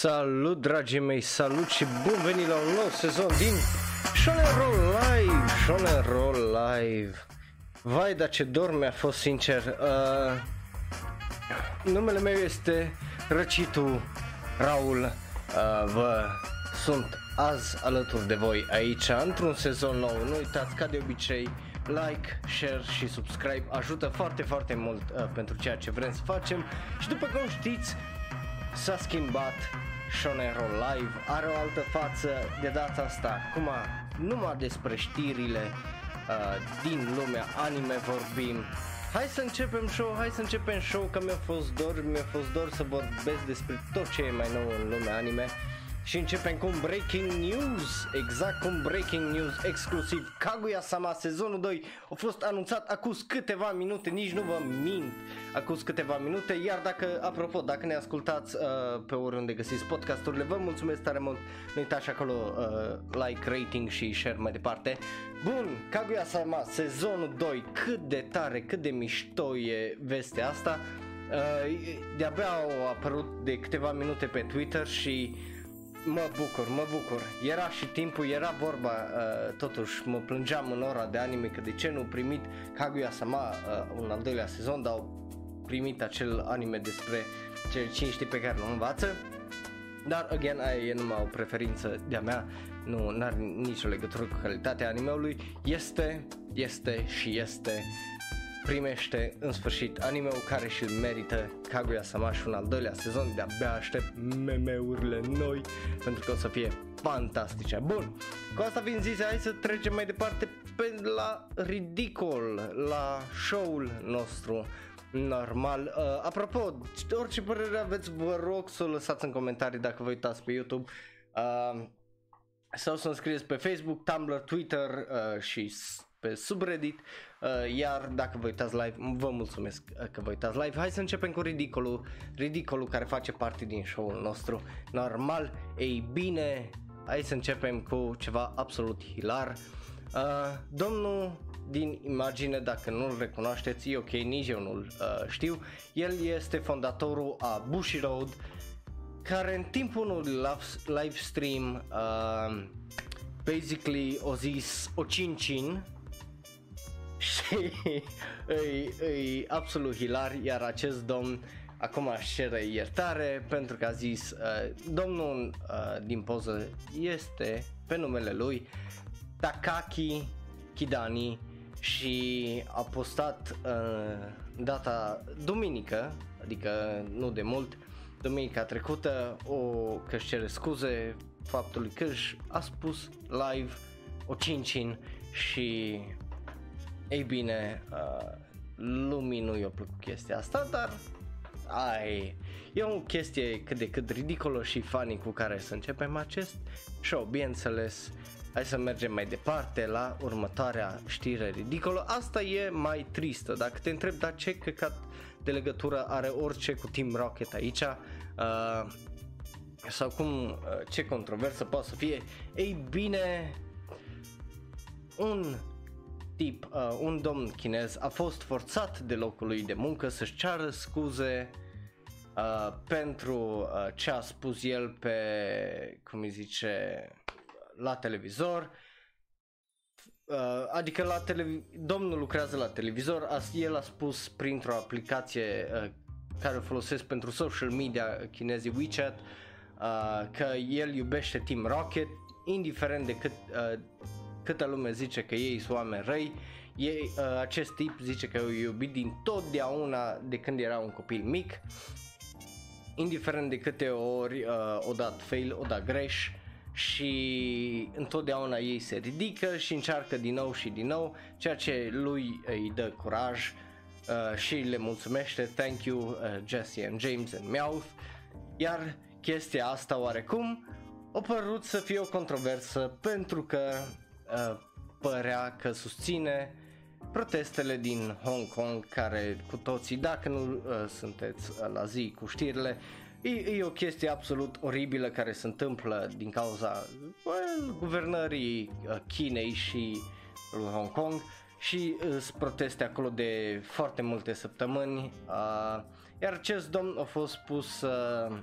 Salut dragii mei, salut și bun venit la un nou sezon din Shonen Roll Live, Shonen Roll Live. Vai, dar ce dor mi-a fost sincer. Uh, Numele meu este Răcitu Raul. Uh, Vă sunt azi alături de voi aici într-un sezon nou. Nu uitați ca de obicei like, share și subscribe. Ajută foarte foarte mult uh, pentru ceea ce vrem să facem. Și după cum știți s-a schimbat Shonero Live, are o altă față de data asta, cum numai despre știrile uh, din lumea anime vorbim. Hai să începem show, hai să începem show că mi-a fost dor, mi-a fost dor să vorbesc despre tot ce e mai nou în lumea anime. Și începem cu un breaking news, exact cum breaking news exclusiv Kaguya-sama sezonul 2 a fost anunțat acum câteva minute, nici nu vă mint, acum câteva minute, iar dacă, apropo, dacă ne ascultați uh, pe oriunde găsiți podcasturile, vă mulțumesc tare mult, nu uitați acolo uh, like, rating și share mai departe. Bun, Kaguya-sama sezonul 2, cât de tare, cât de mișto e vestea asta, uh, de-abia au apărut de câteva minute pe Twitter și Mă bucur, mă bucur. Era și timpul, era vorba, uh, totuși mă plângeam în ora de anime că de ce nu primit Kaguya-sama uh, un al doilea sezon, dar au primit acel anime despre cele 5 știi pe care nu învață. Dar, again, aia e numai o preferință de-a mea, nu are nicio legătură cu calitatea animeului. Este, este și este primește în sfârșit anime-ul care și-l merită Kaguya-sama și un al doilea sezon de-abia aștept meme-urile noi pentru că o să fie fantastice. Bun, cu asta fiind zis, hai să trecem mai departe pe la ridicol, la show-ul nostru normal. Uh, apropo, orice părere aveți, vă rog să o lăsați în comentarii dacă vă uitați pe YouTube. Uh, sau să-mi scrieți pe Facebook, Tumblr, Twitter uh, și pe subreddit. Uh, iar dacă vă uitați live vă mulțumesc uh, că vă uitați live. Hai să începem cu ridicolul ridicolul care face parte din show-ul nostru normal. Ei bine hai să începem cu ceva absolut hilar. Uh, domnul din imagine, dacă nu-l recunoașteți, e ok, nici eu nu-l uh, știu. El este fondatorul a Bushiroad, care în timpul unui live stream uh, basically o zis o cincin și e, e absolut hilar, iar acest domn acum își cere iertare pentru că a zis uh, domnul uh, din poză este pe numele lui Takaki Kidani și a postat uh, data duminică, adică nu de mult, duminica trecută, o, că își cere scuze faptului că își a spus live o cincin și ei bine, uh, lumii nu i-a plăcut chestia asta, dar ai, e o chestie cât de cât ridicolă și funny cu care să începem acest show, bineînțeles. Hai să mergem mai departe la următoarea știre ridicolă. Asta e mai tristă. Dacă te întreb, dar ce căcat de legătură are orice cu Team Rocket aici? Uh, sau cum, uh, ce controversă poate să fie? Ei bine, un tip, uh, un domn chinez a fost forțat de locul lui de muncă să-și ceară scuze uh, pentru uh, ce a spus el pe, cum îi zice, la televizor. Uh, adică la televi- domnul lucrează la televizor, a, el a spus printr-o aplicație uh, care o folosesc pentru social media chinezii WeChat uh, că el iubește Team Rocket, indiferent de cât uh, câtă lume zice că ei sunt oameni răi, ei, uh, acest tip zice că i iubit din totdeauna de când era un copil mic, indiferent de câte ori uh, o dat fail, o dat greș și întotdeauna ei se ridică și încearcă din nou și din nou, ceea ce lui îi dă curaj uh, și le mulțumește, thank you uh, Jesse and James and Meowth, iar chestia asta oarecum a părut să fie o controversă pentru că Uh, părea că susține protestele din Hong Kong care cu toții, dacă nu uh, sunteți la zi cu știrile, e, e o chestie absolut oribilă care se întâmplă din cauza well, guvernării uh, Chinei și lui Hong Kong și uh, sunt proteste acolo de foarte multe săptămâni uh, iar acest domn a fost pus uh,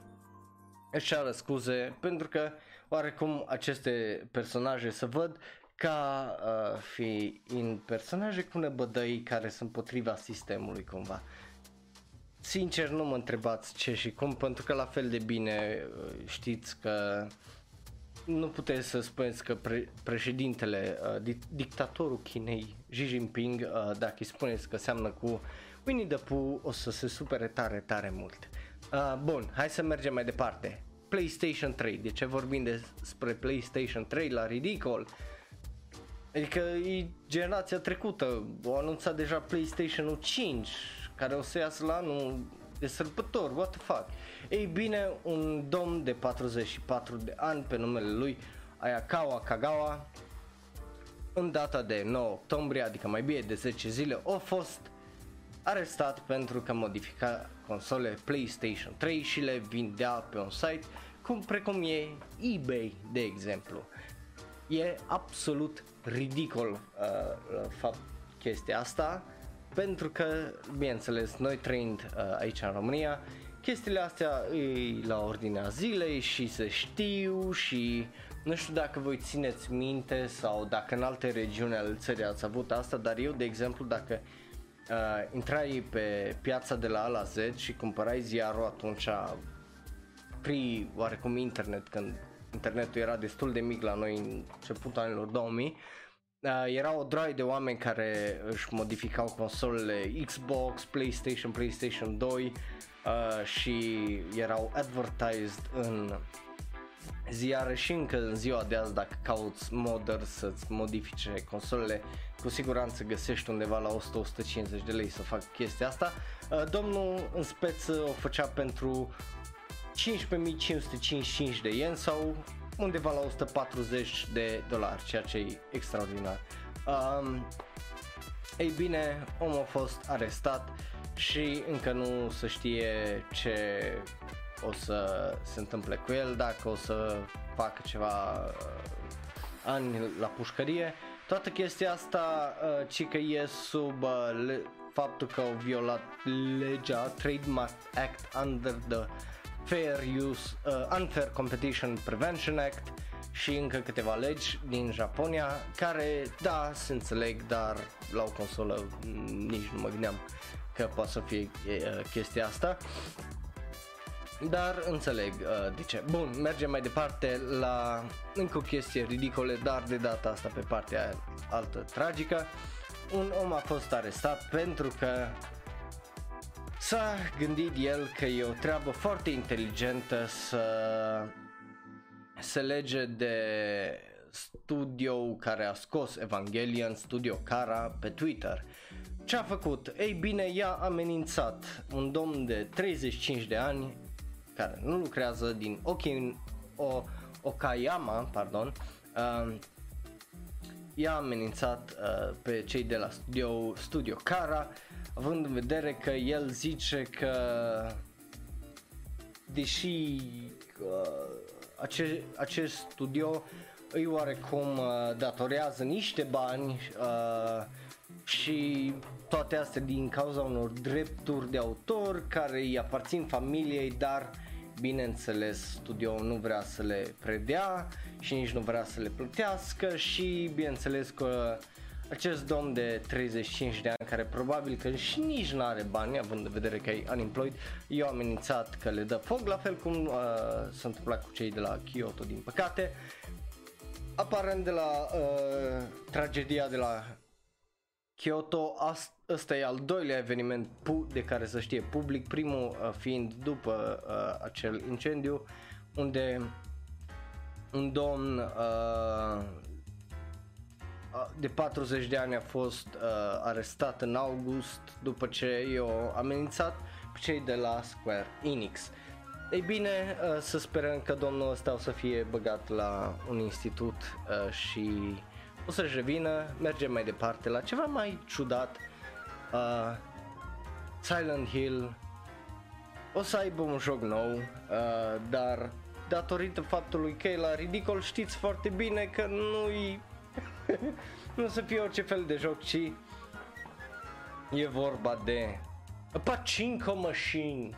își ceară scuze pentru că oarecum aceste personaje se văd ca uh, fi în personaje cu nebădăi care sunt potriva sistemului cumva. Sincer nu mă întrebați ce și cum pentru că la fel de bine uh, știți că nu puteți să spuneți că pre- președintele, uh, di- dictatorul Chinei, Xi Jinping, uh, dacă îi spuneți că seamnă cu Winnie the Pooh, o să se supere tare, tare mult. Uh, bun, hai să mergem mai departe. PlayStation 3, de ce vorbim despre PlayStation 3 la ridicol? Adică e generația trecută, au anunțat deja PlayStation 5, care o să iasă la anul de sărbători, what the fuck. Ei bine, un domn de 44 de ani pe numele lui Ayakawa Kagawa, în data de 9 octombrie, adică mai bine de 10 zile, a fost arestat pentru că modifica console PlayStation 3 și le vindea pe un site cum precum e eBay, de exemplu. E absolut ridicol uh, fapt chestia asta pentru că, bineînțeles, noi trăind uh, aici în România, chestiile astea e la ordinea zilei și se știu și nu știu dacă voi țineți minte sau dacă în alte regiuni ale țării ați avut asta, dar eu, de exemplu, dacă uh, intrai pe piața de la A la Z și cumpărai ziarul atunci pri oarecum internet, când internetul era destul de mic la noi în începutul anilor 2000, Uh, era o droaie de oameni care își modificau consolele Xbox, PlayStation, PlayStation 2 uh, și erau advertised în ziare și încă în ziua de azi dacă cauți modder să-ți modifice consolele cu siguranță găsești undeva la 100-150 de lei să fac chestia asta. Uh, domnul în speță o făcea pentru 15.555 de yen sau undeva la 140 de dolari, ceea ce e extraordinar. Um, ei bine, omul a fost arestat și încă nu se știe ce o să se întâmple cu el, dacă o să facă ceva uh, ani la pușcărie. Toată chestia asta, uh, ci că e sub uh, le- faptul că au violat legea Trademark Act under the Fair Use, uh, Unfair Competition Prevention Act și încă câteva legi din Japonia care, da, se înțeleg, dar la o consolă nici nu mă gândeam că poate să fie uh, chestia asta. Dar înțeleg uh, de ce. Bun, mergem mai departe la încă o chestie ridicole, dar de data asta pe partea altă tragică. Un om a fost arestat pentru că S-a gândit el că e o treabă foarte inteligentă să se lege de studio care a scos Evangelion, Studio Cara, pe Twitter. Ce a făcut? Ei bine, i-a amenințat un domn de 35 de ani care nu lucrează din Okin, o, Okayama, pardon, uh, i-a amenințat uh, pe cei de la studio, studio Cara având în vedere că el zice că deși uh, ace- acest studio îi oarecum uh, datorează niște bani uh, și toate astea din cauza unor drepturi de autor care îi aparțin familiei, dar bineînțeles studio nu vrea să le predea și nici nu vrea să le plătească și bineînțeles că acest domn de 35 de ani care probabil că și nici nu are bani având în vedere că e unemployed i-a amenințat că le dă foc la fel cum uh, s-a întâmplat cu cei de la Kyoto din păcate aparent de la uh, tragedia de la Kyoto. Ăsta e al doilea eveniment de care să știe public primul uh, fiind după uh, acel incendiu unde un domn uh, de 40 de ani a fost uh, arestat în august după ce i-a amenințat pe cei de la Square Enix. Ei bine, uh, să sperăm că domnul ăsta o să fie băgat la un institut uh, și o să-și revină, mergem mai departe la ceva mai ciudat. Uh, Silent Hill o să aibă un joc nou, uh, dar datorită faptului că e la ridicol știți foarte bine că nu-i nu o să fie orice fel de joc, ci e vorba de a Pachinko Machine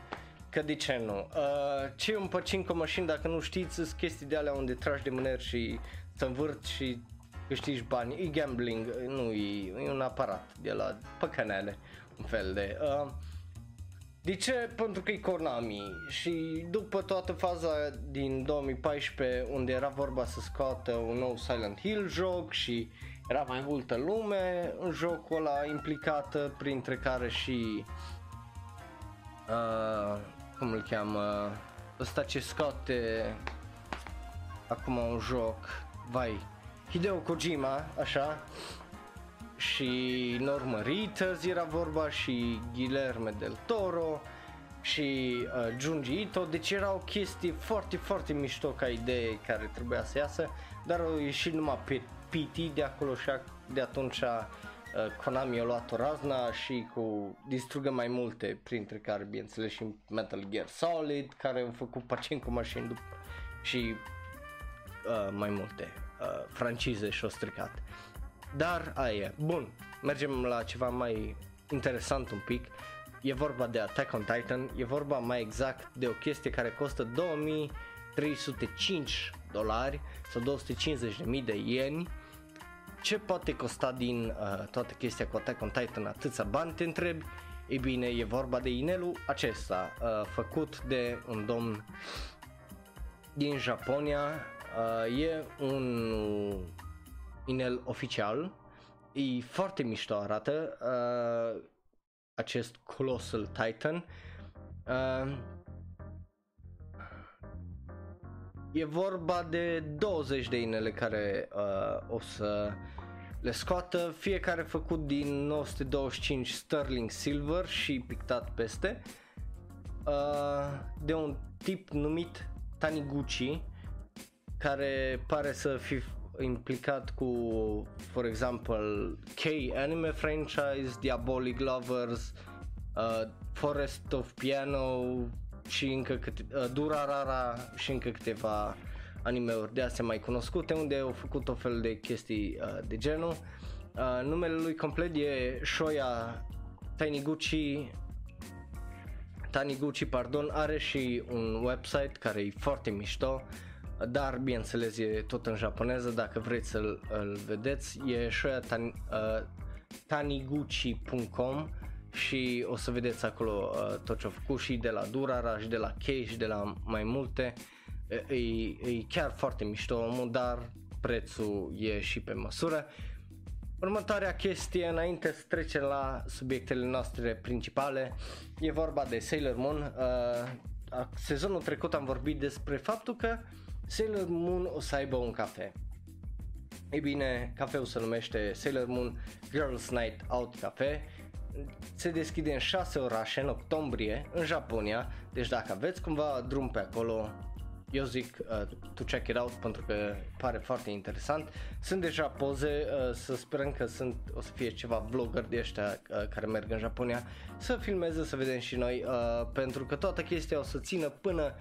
că de ce nu? Uh, ce e un păcinco mașini, dacă nu știți, sunt chestii de alea unde tragi de mâneri și să învârți și câștigi bani. E gambling, nu e, e un aparat de la păcănele, un fel de... Uh, de ce? Pentru că e Konami și după toată faza din 2014 unde era vorba să scoată un nou Silent Hill joc și era mai multă lume în jocul ăla implicată, printre care și uh, cum îl cheamă, ăsta ce scoate acum un joc, vai, Hideo Kojima, așa, și Norman Reedus era vorba și Guillermo del Toro și uh, Junji Ito, deci era o chestie foarte, foarte mișto ca idee care trebuia să iasă, dar au ieșit numai pe PT de acolo și de atunci uh, Konami a luat o razna și cu distrugă mai multe, printre care bineînțeles și Metal Gear Solid, care au făcut cu mașini dup- și uh, mai multe uh, francize și-au stricat. Dar aia e. Bun, mergem la ceva mai interesant un pic. E vorba de Attack on Titan, e vorba mai exact de o chestie care costă 2305 dolari sau 250.000 de ieni. Ce poate costa din uh, toată chestia cu Attack on Titan atâția bani, te întrebi? E bine, e vorba de inelul acesta, uh, făcut de un domn din Japonia. Uh, e un inel oficial. E foarte mișto arată uh, acest Colossal Titan. Uh, e vorba de 20 de inele care uh, o să le scoată, fiecare făcut din 925 sterling silver și pictat peste uh, de un tip numit Taniguchi care pare să fi implicat cu, for example, K anime franchise, Diabolic Lovers, uh, Forest of Piano și încă câte, uh, Durarara și încă câteva anime-uri de astea mai cunoscute unde au făcut o fel de chestii uh, de genul. Uh, numele lui complet e Shoya Taniguchi Taniguchi, pardon, are și un website care e foarte mișto dar bineînțeles e tot în japoneză, dacă vreți să-l îl vedeți, e shoya tan, uh, taniguchi.com și o să vedeți acolo uh, tot ce au făcut și de la Durara și de la Kei și de la mai multe. E, e chiar foarte mișto omul, dar prețul e și pe măsură. Următoarea chestie, înainte să trecem la subiectele noastre principale, e vorba de Sailor Moon. Uh, sezonul trecut am vorbit despre faptul că Sailor Moon o să aibă un cafe. Ei bine, cafeul se numește Sailor Moon Girls Night Out Cafe. Se deschide în 6 orașe în octombrie în Japonia, deci dacă aveți cumva drum pe acolo, eu zic uh, to check it out pentru că pare foarte interesant. Sunt deja poze, uh, să sperăm că sunt, o să fie ceva vlogger de ăștia uh, care merg în Japonia să filmeze, să vedem și noi, uh, pentru că toată chestia o să țină până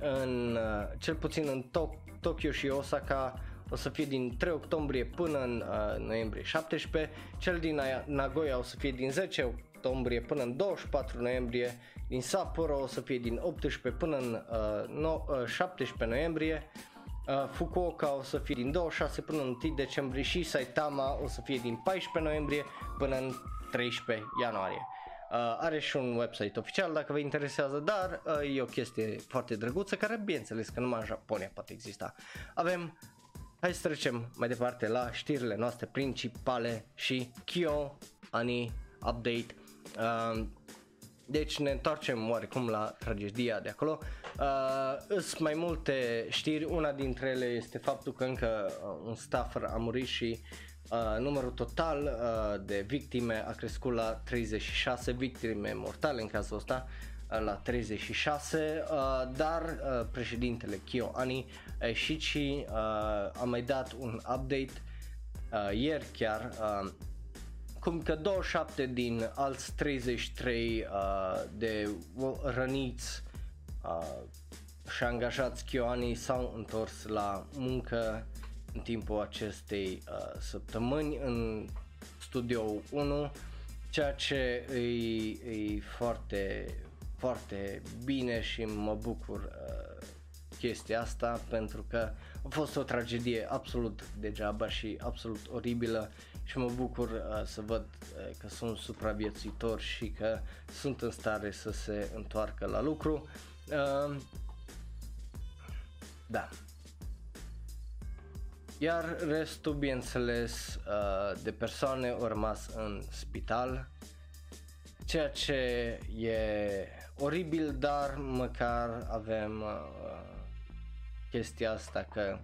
în, uh, cel puțin în to- Tokyo și Osaka o să fie din 3 octombrie până în uh, noiembrie 17, cel din Nagoya o să fie din 10 octombrie până în 24 noiembrie, din Sapporo o să fie din 18 până în uh, no, uh, 17 noiembrie, uh, Fukuoka o să fie din 26 până în 1 decembrie și Saitama o să fie din 14 noiembrie până în 13 ianuarie. Uh, are și un website oficial dacă vă interesează, dar uh, e o chestie foarte drăguță care bineînțeles că numai în Japonia poate exista. Avem Hai să trecem mai departe la știrile noastre principale și Kyo Ani Update. Uh, deci ne întoarcem oarecum la tragedia de acolo. Uh, sunt mai multe știri, una dintre ele este faptul că încă uh, un staffer a murit și Uh, numărul total uh, de victime a crescut la 36 victime mortale în cazul ăsta uh, la 36, uh, dar uh, președintele Kyo Ani a ieșit și uh, a mai dat un update uh, ieri chiar uh, cum că 27 din alți 33 uh, de răniți uh, și angajați Kyoani s-au întors la muncă în timpul acestei uh, săptămâni în Studio 1, ceea ce e, e foarte foarte bine și mă bucur uh, chestia asta pentru că a fost o tragedie absolut degeaba și absolut oribilă și mă bucur uh, să văd uh, că sunt supraviețuitori și că sunt în stare să se întoarcă la lucru. Uh, da. Iar restul, bineînțeles, uh, de persoane au rămas în spital, ceea ce e oribil, dar măcar avem uh, chestia asta că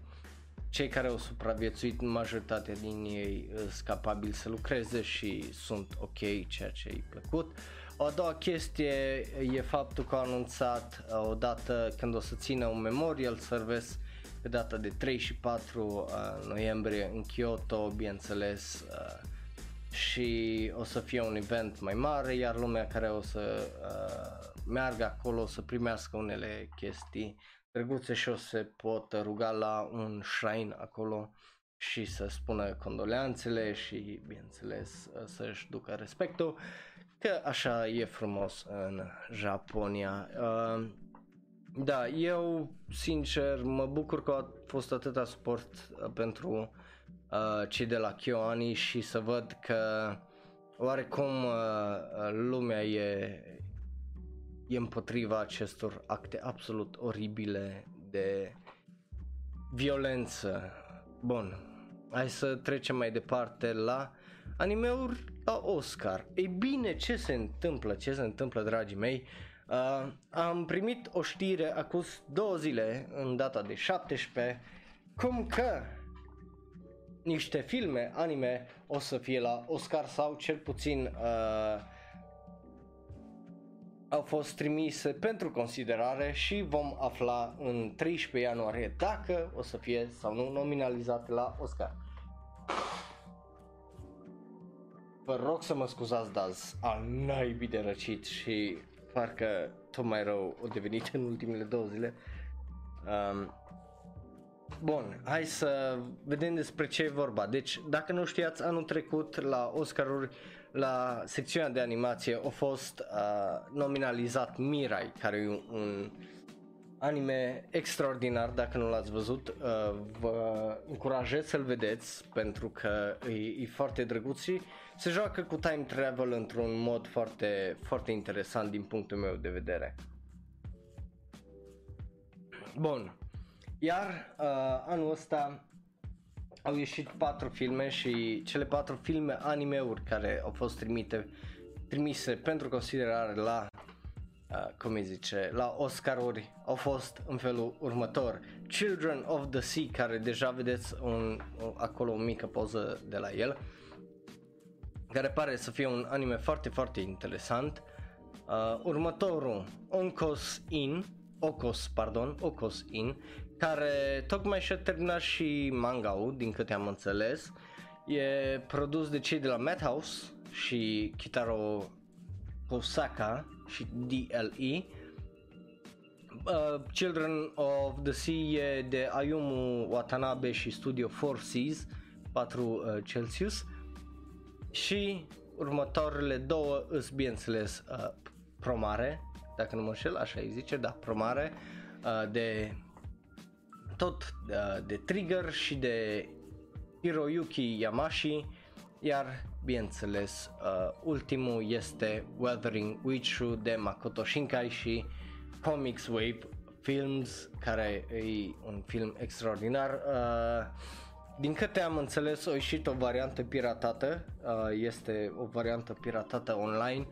cei care au supraviețuit, majoritatea din ei sunt capabili să lucreze și sunt ok, ceea ce i plăcut. O a doua chestie e faptul că au anunțat uh, odată când o să țină un memorial service pe data de 3 și 4 uh, noiembrie în Kyoto, bineînțeles, uh, și o să fie un event mai mare, iar lumea care o să uh, meargă acolo o să primească unele chestii drăguțe și o să pot ruga la un shrine acolo și să spună condoleanțele și bineînțeles să-și ducă respectul că așa e frumos în Japonia. Uh, da, eu sincer mă bucur că a fost atâta suport uh, pentru uh, cei de la Kyoani și să văd că oarecum uh, lumea e, e împotriva acestor acte absolut oribile de violență. Bun, hai să trecem mai departe la animeuri la Oscar. Ei bine, ce se întâmplă? Ce se întâmplă, dragii mei? Uh, am primit o știre acum două zile, în data de 17, cum că niște filme anime o să fie la Oscar sau cel puțin uh, au fost trimise pentru considerare și vom afla în 13 ianuarie dacă o să fie sau nu nominalizate la Oscar. Vă rog să mă scuzați, dar al naibii de răcit și parcă tot mai rău o devenit în ultimele două zile. Um, Bun, hai să vedem despre ce e vorba. Deci, dacă nu știați, anul trecut la Oscaruri la secțiunea de animație a fost uh, nominalizat Mirai, care e un anime extraordinar, dacă nu l-ați văzut, uh, vă încurajez să-l vedeți pentru că e, e foarte drăguț și se joacă cu time travel într-un mod foarte, foarte interesant din punctul meu de vedere. Bun, iar uh, anul ăsta au ieșit patru filme și cele patru filme anime-uri care au fost trimite, trimise pentru considerare la uh, cum îi zice, la Oscaruri au fost în felul următor. Children of the Sea, care deja vedeți un, acolo o mică poză de la el, care pare să fie un anime foarte, foarte interesant. Uh, următorul, Onkos In, Okos, pardon, Okos In, care tocmai și-a terminat și manga din câte am înțeles. E produs de cei de la Madhouse și Kitaro Osaka și DLE. Uh, Children of the Sea e de Ayumu Watanabe și Studio 4 Seas 4 uh, Celsius și următoarele două îs bineînțeles uh, Promare, dacă nu mă înșel, așa îi zice, da, Promare uh, de tot uh, de Trigger și de Hiroyuki Yamashi, iar bineînțeles uh, ultimul este Weathering Witchu de Makoto Shinkai și Comics Wave Films, care e un film extraordinar. Uh, din câte am înțeles, a ieșit o variantă piratată, uh, este o variantă piratată online,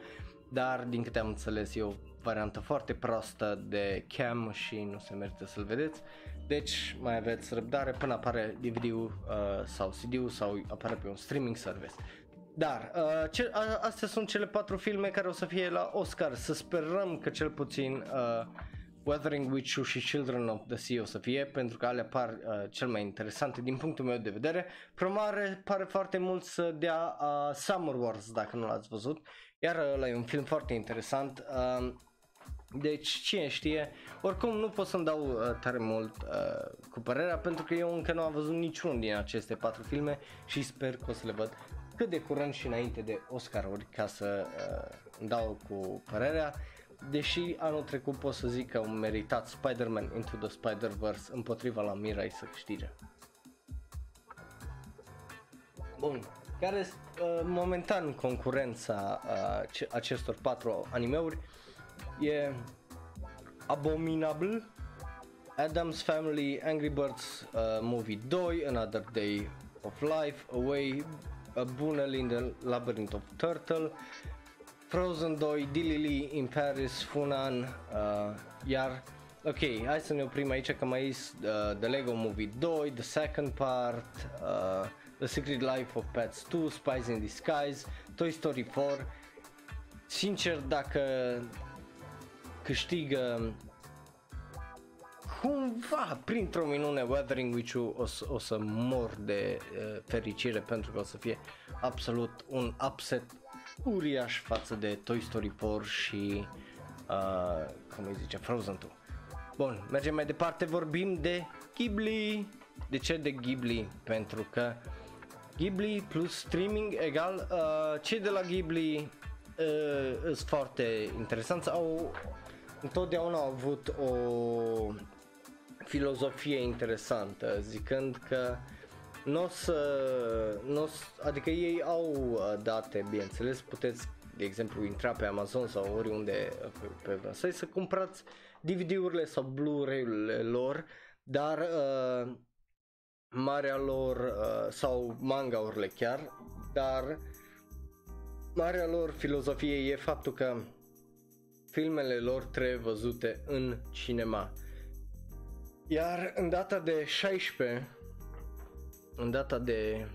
dar din câte am înțeles e o variantă foarte proastă de cam și nu se merită să-l vedeți. Deci mai aveți răbdare până apare DVD-ul uh, sau CD-ul sau apare pe un streaming service. Dar uh, ce, a, astea sunt cele patru filme care o să fie la Oscar. Să sperăm că cel puțin uh, Weathering Witch și Children of the Sea o să fie, pentru că alea par uh, cel mai interesante din punctul meu de vedere. Promare pare foarte mult să dea uh, Summer Wars, dacă nu l-ați văzut, iar ăla e un film foarte interesant. Uh, deci cine știe, oricum nu pot să-mi dau uh, tare mult uh, cu părerea pentru că eu încă nu am văzut niciunul din aceste patru filme și sper că o să le văd cât de curând și înainte de Oscar-uri ca să uh, îmi dau cu părerea. deși anul trecut pot să zic că au meritat Spider-Man Into the Spider-Verse împotriva la Mirai să câștige. Bun, care uh, momentan concurența uh, acestor patru animeuri e Abominable, Adam's Family, Angry Birds uh, Movie 2, Another Day of Life, Away, A Bunel in the Labyrinth of Turtle, Frozen 2, Dilily in Paris, Funan, uh, iar Ok, hai să ne oprim aici că mai e uh, The Lego Movie 2, The Second Part, uh, The Secret Life of Pets 2, Spies in Disguise, Toy Story 4. Sincer, dacă câștigă cumva printr-o minune Weathering Witch-ul o, să, o să mor de uh, fericire pentru că o să fie absolut un upset uriaș față de Toy Story 4 și uh, cum îi zice Frozen 2. Bun, mergem mai departe, vorbim de Ghibli. De ce de Ghibli? Pentru că Ghibli plus streaming egal uh, cei de la Ghibli uh, sunt foarte interesanți, au întotdeauna au avut o filozofie interesantă, zicând că nu o să, n-o, adică ei au uh, date, bineînțeles, puteți, de exemplu, intra pe Amazon sau oriunde pe, pe website să cumpărați DVD-urile sau Blu-ray-urile lor, dar uh, marea lor uh, sau manga-urile chiar, dar marea lor filozofie e faptul că filmele lor trebuie văzute în cinema. Iar în data de 16 în data de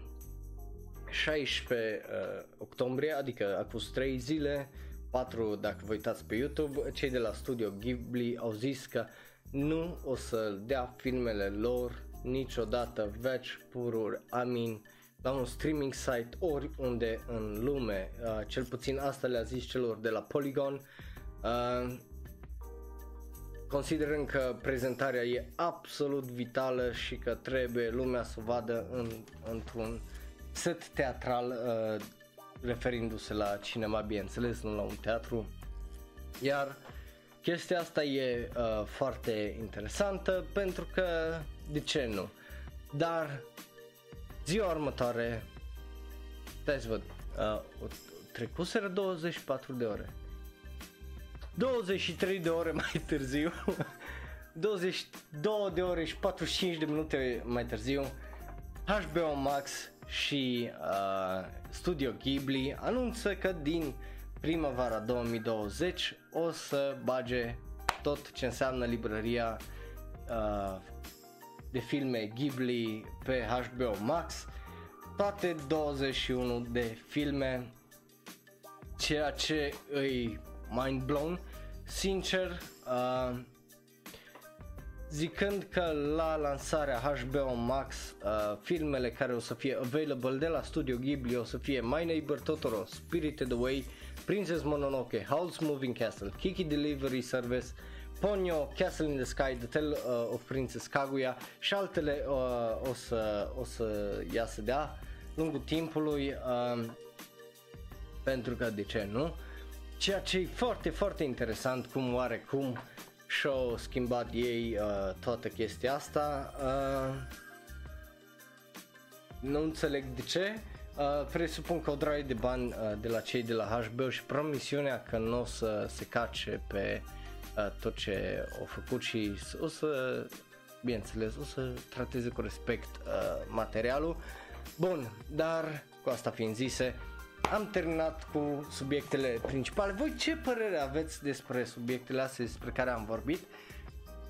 16 uh, octombrie, adică a fost 3 zile, 4 dacă vă uitați pe YouTube, cei de la studio Ghibli au zis că nu o să dea filmele lor niciodată veci pururi, amin, la un streaming site oriunde în lume, uh, cel puțin asta le-a zis celor de la Polygon, uh, considerând că prezentarea e absolut vitală și că trebuie lumea să o vadă în, într-un set teatral uh, referindu-se la cinema, bineînțeles, nu la un teatru. Iar chestia asta e uh, foarte interesantă pentru că, de ce nu? Dar ziua următoare, stai să văd, uh, trecuseră 24 de ore. 23 de ore mai târziu, 22 de ore și 45 de minute mai târziu, HBO Max și uh, Studio Ghibli anunță că din primăvara 2020 o să bage tot ce înseamnă librăria uh, de filme Ghibli pe HBO Max, toate 21 de filme, ceea ce îi mind blown. Sincer, uh, zicând că la lansarea HBO Max uh, filmele care o să fie available de la Studio Ghibli o să fie My Neighbor Totoro, Spirited Away, Princess Mononoke, Howl's Moving Castle, Kiki Delivery Service, Ponyo, Castle in the Sky, The Tale uh, of Princess Kaguya și altele uh, o, să, o să iasă de a lungul timpului uh, pentru că de ce nu? Ceea ce e foarte, foarte interesant cum oarecum și-au schimbat ei uh, toată chestia asta. Uh, nu înțeleg de ce. Uh, presupun că o draie de bani uh, de la cei de la HBO și promisiunea că nu o să se cace pe uh, tot ce au făcut și o să, bineînțeles, o să trateze cu respect uh, materialul. Bun, dar cu asta fiind zise, am terminat cu subiectele principale. Voi ce părere aveți despre subiectele astea despre care am vorbit?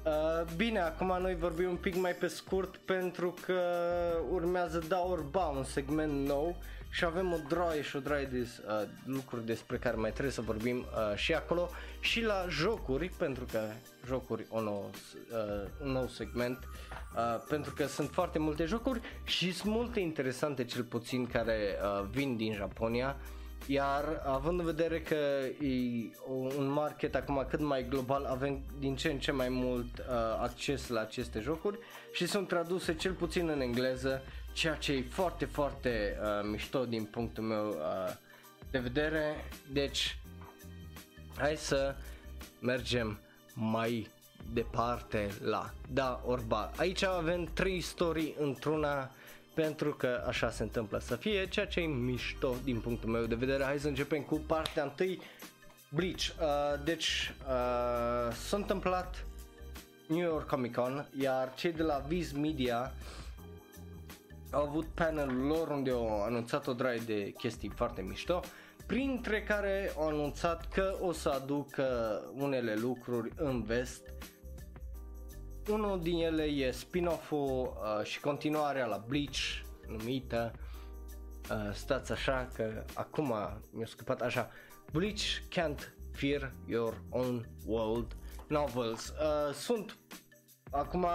Uh, bine, acum noi vorbim un pic mai pe scurt pentru că urmează Da Orba, un segment nou și avem o droaie și o droaie de uh, lucruri despre care mai trebuie să vorbim uh, și acolo și la jocuri, pentru că jocuri o nou, uh, un nou segment, uh, pentru că sunt foarte multe jocuri și sunt multe interesante cel puțin care uh, vin din Japonia. Iar având în vedere că e un market acum cât mai global, avem din ce în ce mai mult uh, acces la aceste jocuri și sunt traduse cel puțin în engleză ceea ce e foarte, foarte uh, mișto din punctul meu uh, de vedere. Deci, hai să mergem mai departe la Da Orba. Aici avem trei istorii într-una pentru că așa se întâmplă să fie, ceea ce e mișto din punctul meu de vedere. Hai să începem cu partea întâi, Bleach. Uh, deci uh, s-a întâmplat New York Comic Con, iar cei de la Viz Media au avut panelul lor unde au anunțat o draie de chestii foarte mișto, printre care au anunțat că o să aducă unele lucruri în vest. Unul din ele e spin-off-ul uh, și continuarea la Bleach, numită, uh, stați așa că acum mi-a scăpat așa, Bleach Can't Fear Your Own World Novels. Uh, sunt Acum,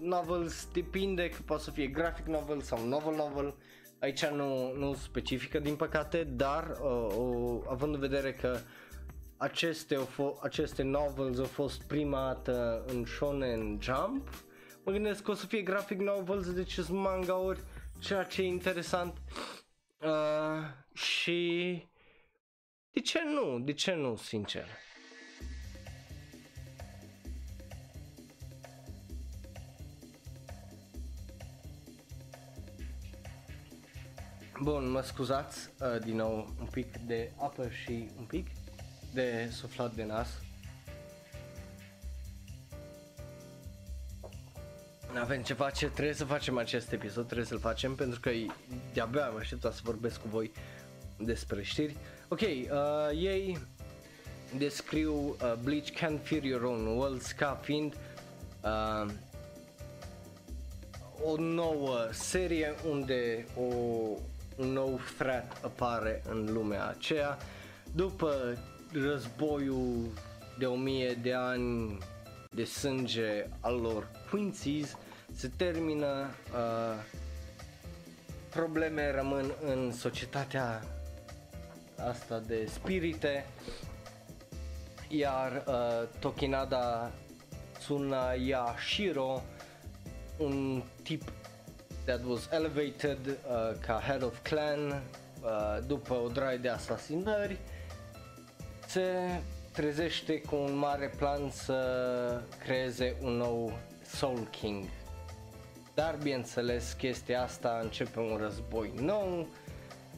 novels depinde că poate să fie graphic novel sau novel novel. Aici nu, nu specifică din păcate, dar uh, o, având în vedere că aceste, au f- aceste novels au fost prima dată în Shonen Jump, mă gândesc că o să fie graphic novels, deci sunt manga-uri, ceea ce e interesant. Uh, și de ce nu? De ce nu, sincer? Bun, mă scuzați uh, din nou un pic de apă și un pic de suflat de nas. Avem ce face, trebuie să facem acest episod, trebuie să-l facem pentru că de-abia am așteptat să vorbesc cu voi despre știri. Ok, uh, ei descriu uh, Bleach Can't Fear Your Own Worlds ca fiind uh, o nouă serie unde o un nou threat apare în lumea aceea. După războiul de o mie de ani de sânge al lor Quincy's se termină uh, probleme rămân în societatea asta de spirite iar uh, Tokinada Tsunayashiro un tip that was elevated uh, ca head of clan uh, după o draie de asasinări se trezește cu un mare plan să creeze un nou Soul King. Dar bineînțeles chestia asta începe un război nou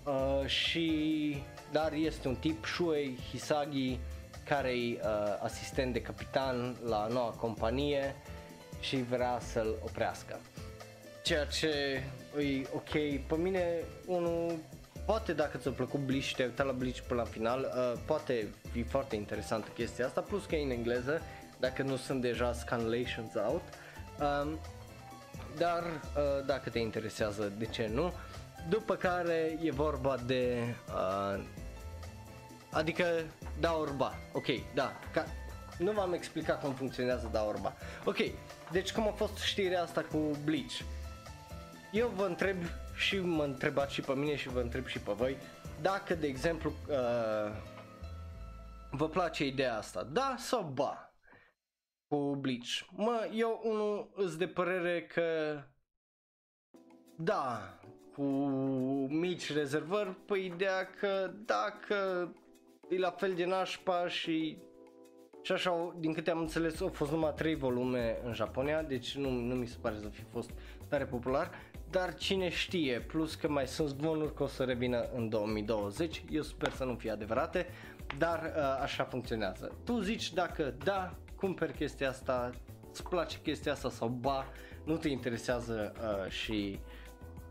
uh, și dar este un tip Shuei Hisagi care e uh, asistent de capitan la noua companie și vrea să-l oprească ceea ce e ok. Pe mine, unul, poate dacă ți-a plăcut Bleach și te-ai uitat la Bleach până la final, uh, poate fi foarte interesantă chestia asta, plus că e în engleză, dacă nu sunt deja scanlations out. Um, dar uh, dacă te interesează, de ce nu? După care e vorba de uh, Adică da orba, ok, da, ca, nu v-am explicat cum funcționează da orba. Ok, deci cum a fost știrea asta cu Bleach? Eu vă întreb și mă întrebați și pe mine și vă întreb și pe voi dacă, de exemplu, uh, vă place ideea asta, da sau ba cu Bleach. Mă, eu unul îți de părere că da, cu mici rezervări pe ideea că dacă e la fel de nașpa și și așa, din câte am înțeles, au fost numai 3 volume în Japonia, deci nu, nu mi se pare să fi fost tare popular dar cine știe, plus că mai sunt zvonuri că o să revină în 2020, eu sper să nu fie adevărate, dar uh, așa funcționează. Tu zici dacă da, cumperi chestia asta, îți place chestia asta sau ba, nu te interesează uh, și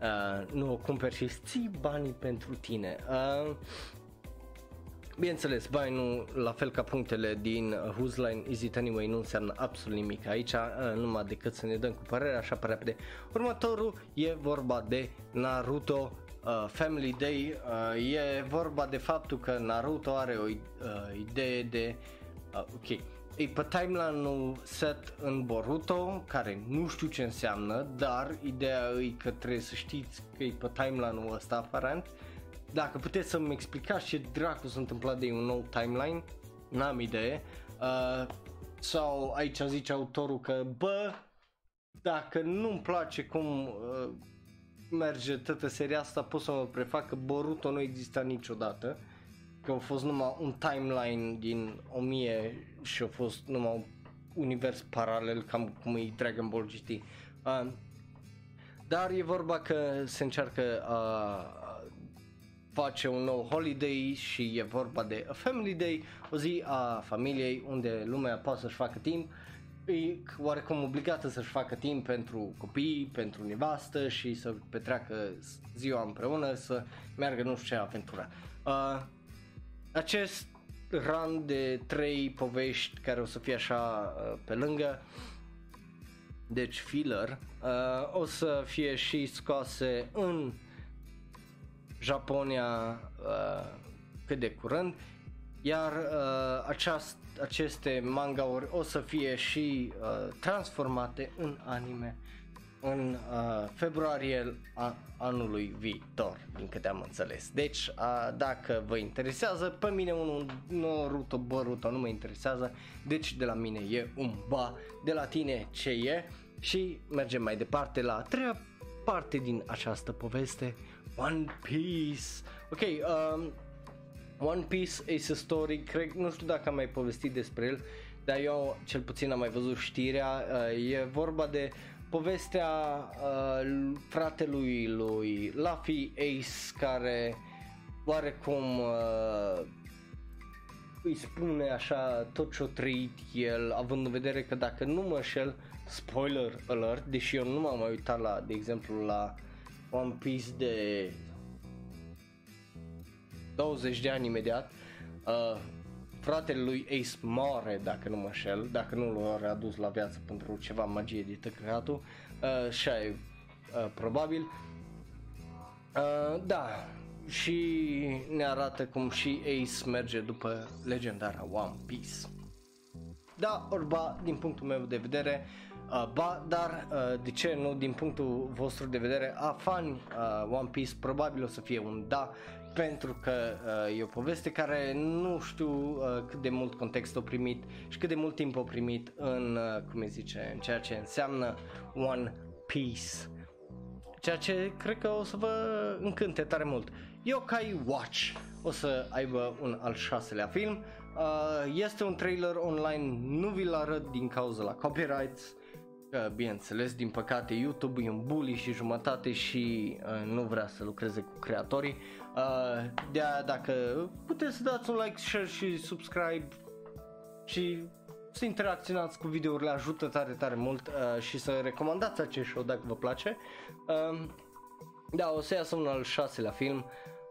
uh, nu o cumperi și ții banii pentru tine. Uh, Bineînțeles, bai nu, la fel ca punctele din uh, Whose Line Is It Anyway nu înseamnă absolut nimic aici, uh, numai decât să ne dăm cu părerea așa pe repede. Următorul e vorba de Naruto uh, Family Day, uh, e vorba de faptul că Naruto are o uh, idee de, uh, ok, e pe timeline-ul set în Boruto, care nu știu ce înseamnă, dar ideea e că trebuie să știți că e pe timeline-ul ăsta aparent. Uh, dacă puteți să-mi explicați ce dracu s-a întâmplat de un nou timeline, n-am idee. Uh, sau aici zice autorul că, bă, dacă nu-mi place cum uh, merge toată seria asta, pot să mă prefac că Boruto nu exista niciodată. că a fost numai un timeline din 1000 și a fost numai un univers paralel cam cum e Dragon Ball GT. Uh, dar e vorba că se încearcă a face un nou holiday și e vorba de a family day, o zi a familiei unde lumea poate să-și facă timp e oarecum obligată să-și facă timp pentru copii, pentru nevastă și să petreacă ziua împreună, să meargă nu știu ce aventură. Uh, acest run de trei povești care o să fie așa uh, pe lângă, deci filler, uh, o să fie și scoase în Japonia uh, cât de curând, iar uh, aceast, aceste mangauri o să fie și uh, transformate în anime în uh, februarie a anului viitor, din câte am înțeles. Deci, uh, dacă vă interesează, pe mine unul Naruto Boruto nu mă interesează, deci de la mine e un ba, de la tine ce e. Și mergem mai departe la a treia parte din această poveste, One Piece. Ok, um, One Piece Ace Story, cred, nu știu dacă am mai povestit despre el, dar eu cel puțin am mai văzut știrea, uh, e vorba de povestea uh, fratelui lui Luffy Ace care oarecum uh, îi spune așa tot ce-o trăit el, având în vedere că dacă nu mă șel, spoiler alert, deși eu nu m-am mai uitat la, de exemplu, la One Piece de 20 de ani imediat, uh, fratele lui Ace moare, dacă nu mă șel, dacă nu l-a readus la viață pentru ceva magie de tăcăcatul, uh, și ai, uh, probabil. Uh, da, și ne arată cum și Ace merge după legendara One Piece. Da, orba, din punctul meu de vedere, uh, ba, dar uh, de ce nu din punctul vostru de vedere a fani uh, One Piece probabil o să fie un da pentru că uh, e o poveste care nu știu uh, cât de mult context a primit și cât de mult timp a primit în, uh, cum îi zice, în ceea ce înseamnă One Piece. Ceea ce cred că o să vă încânte tare mult. Yokai Watch o să aibă un al șaselea film. Uh, este un trailer online, nu vi-l arăt din cauza la copyrights. Uh, bineînțeles, din păcate YouTube e un bully și jumătate și uh, nu vrea să lucreze cu creatorii. Uh, de dacă puteți să dați un like, share și subscribe și să interacționați cu videourile ajută tare tare mult uh, și să recomandați acest show dacă vă place. Uh, da, o să iasă un al șaselea film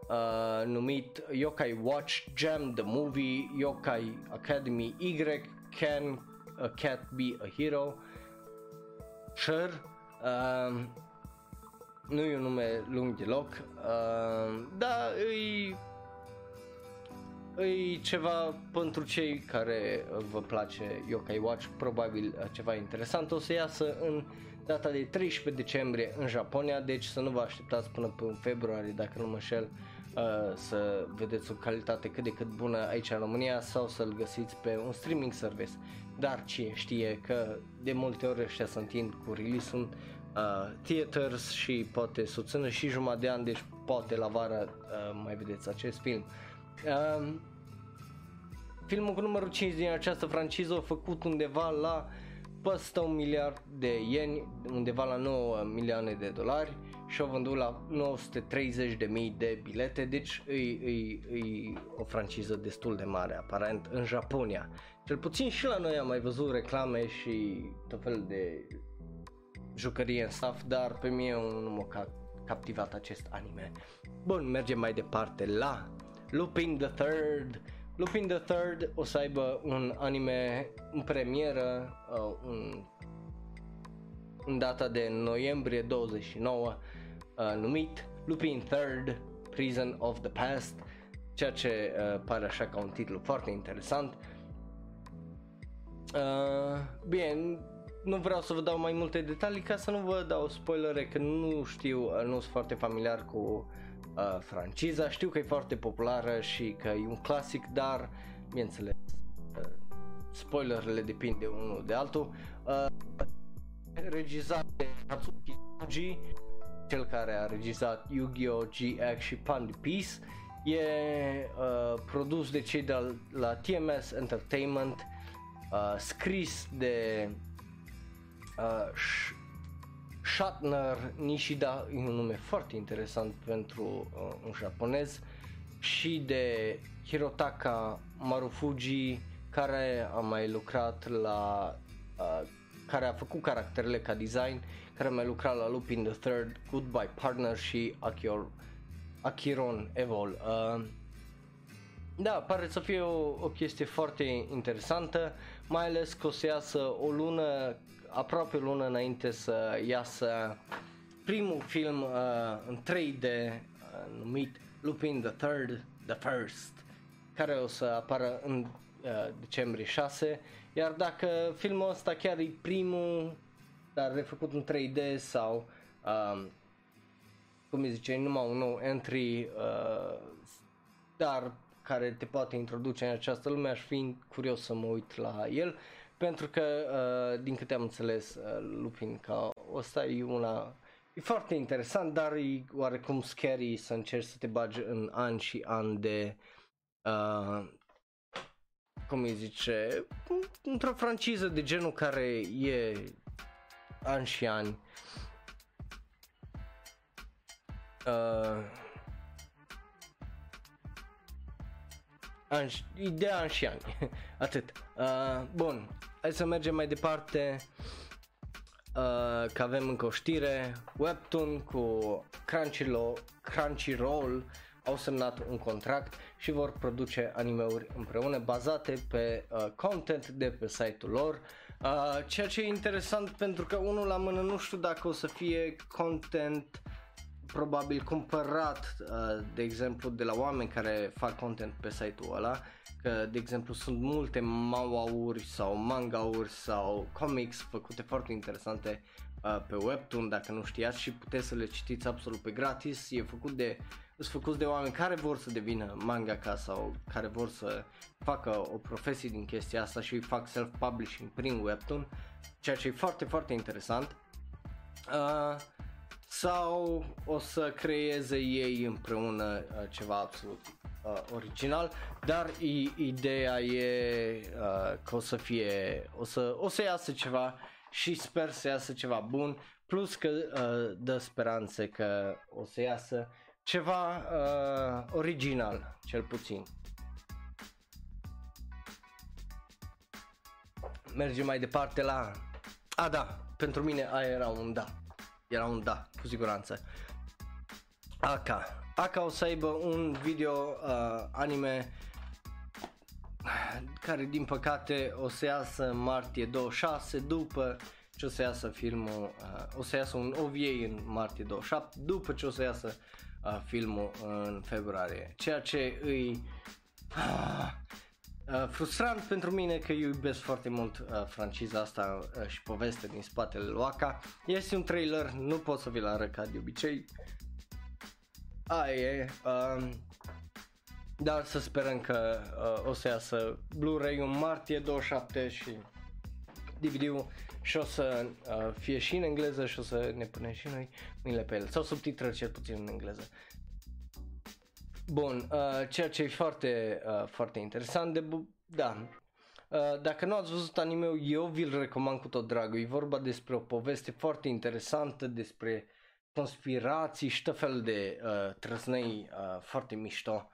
uh, numit Yokai Watch Jam The Movie Yokai Academy Y Can a Cat Be a Hero Sure uh, nu e un nume lung deloc, uh, dar îi e ceva pentru cei care vă place Yokai Watch, probabil ceva interesant. O să iasă în data de 13 decembrie în Japonia, deci să nu vă așteptați până pe februarie, dacă nu mă șel, uh, să vedeți o calitate cât de cât bună aici în România sau să-l găsiți pe un streaming service. Dar cine știe că de multe ori ăștia se întind cu release-ul uh, theaters și poate să o țină și jumătate de an, deci poate la vară uh, mai vedeți acest film. Uh, filmul cu numărul 5 din această franciză a făcut undeva la peste un miliard de ieni, undeva la 9 milioane de dolari și au vândut la 930 de mii de bilete, deci e, e, e o franciză destul de mare aparent în Japonia. Cel puțin și la noi am mai văzut reclame și tot fel de jucărie în staff, dar pe mine nu m-a captivat acest anime. Bun, mergem mai departe la Lupin the Third. Lupin the Third o să aibă un anime în premieră, uh, un, în data de noiembrie 29, uh, numit Lupin Third Prison of the Past, ceea ce uh, pare așa ca un titlu foarte interesant. Uh, bine, nu vreau să vă dau mai multe detalii ca să nu vă dau spoilere că nu știu, uh, nu sunt foarte familiar cu uh, franciza, știu că e foarte populară și că e un clasic, dar bineînțeles uh, spoilerele depind de unul de altul. Uh, regizat de Natsuki Tsuji, cel care a regizat Yu-Gi-Oh! GX și Pand Peace, E uh, produs de cei de la TMS Entertainment, uh, scris de uh, Shatner Nishida, e un nume foarte interesant pentru uh, un japonez, și de Hirotaka Marufuji, care a mai lucrat la uh, care a făcut caracterele ca design, care a mai lucrat la Lupin the Third, Goodbye Partner și Akior, Akiron Evol. Uh, da, pare să fie o, o chestie foarte interesantă, mai ales că o să iasă o lună, aproape o lună înainte să iasă primul film uh, în 3D uh, numit Lupin the Third, The First, care o să apară în uh, decembrie 6, iar dacă filmul ăsta chiar e primul, dar refăcut în 3D sau um, cum îi zice, numai un nou entry, uh, dar care te poate introduce în această lume, aș fi curios să mă uit la el, pentru că, uh, din câte am înțeles, uh, Lupin ca ăsta e una E foarte interesant, dar e oarecum scary să încerci să te bagi în ani și ani de uh, cum îi zice, într-o franciză de genul care e ani și ani. Uh, ani, de ani și ani. Atât. Uh, bun, hai să mergem mai departe. Uh, că avem încă o știre, Webtoon cu Crunchyroll, Crunchyroll au semnat un contract și vor produce animeuri împreună bazate pe uh, content de pe site-ul lor. Uh, ceea ce e interesant pentru că unul la mână nu știu dacă o să fie content probabil cumpărat, uh, de exemplu, de la oameni care fac content pe site-ul ăla, că, de exemplu, sunt multe maua-uri sau manga-uri sau comics făcute foarte interesante uh, pe Webtoon, dacă nu știați, și puteți să le citiți absolut pe gratis. E făcut de, sunt făcuți de oameni care vor să devină mangaka sau care vor să facă o profesie din chestia asta și fac self-publishing prin Webtoon, ceea ce e foarte, foarte interesant. Uh, sau o să creeze ei împreună uh, ceva absolut uh, original, dar i- ideea e uh, că o să fie, o să, o să iasă ceva și sper să iasă ceva bun, plus că uh, dă speranțe că o să iasă ceva uh, original, cel puțin. Mergem mai departe la... A, da, pentru mine aia era un da. Era un da, cu siguranță. Aka. Aka o să aibă un video uh, anime care din păcate o să iasă în martie 26 după ce o să iasă filmul, uh, o să iasă un OVA în martie 27 după ce o să iasă uh, filmul în februarie. Ceea ce îi uh, Uh, frustrant pentru mine că eu iubesc foarte mult uh, franciza asta uh, și povestea din spatele lui Aka. Este un trailer, nu pot să vi-l arăt ca de obicei. Aia e. Uh, dar să sperăm că uh, o să iasă Blu-ray în martie 27 și DVD-ul și o să uh, fie și în engleză și o să ne punem și noi mâinile pe el sau subtitrări cel puțin în engleză. Bun, uh, ceea ce e foarte, uh, foarte interesant, de bu- da, Uh, dacă nu ați văzut anime eu vi-l recomand cu tot dragul. E vorba despre o poveste foarte interesantă, despre conspirații și tot fel de uh, trăznăi uh, foarte mișto.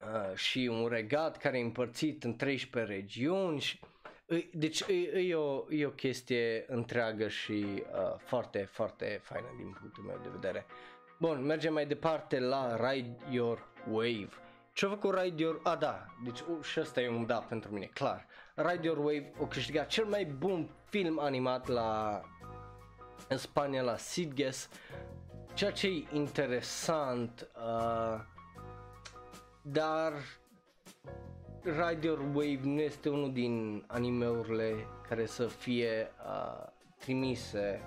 Uh, și un regat care e împărțit în 13 regiuni. Și, uh, deci e, e, o, e o chestie întreagă și uh, foarte, foarte faină din punctul meu de vedere. Bun, mergem mai departe la Ride Your Wave. Ce-a făcut Ride Your... A, da, deci uh, și ăsta e un da pentru mine, clar. Ride Your Wave o câștigat cel mai bun film animat la... în Spania la Sitges. Ceea ce e interesant, uh, dar Ride Your Wave nu este unul din animeurile care să fie uh, trimise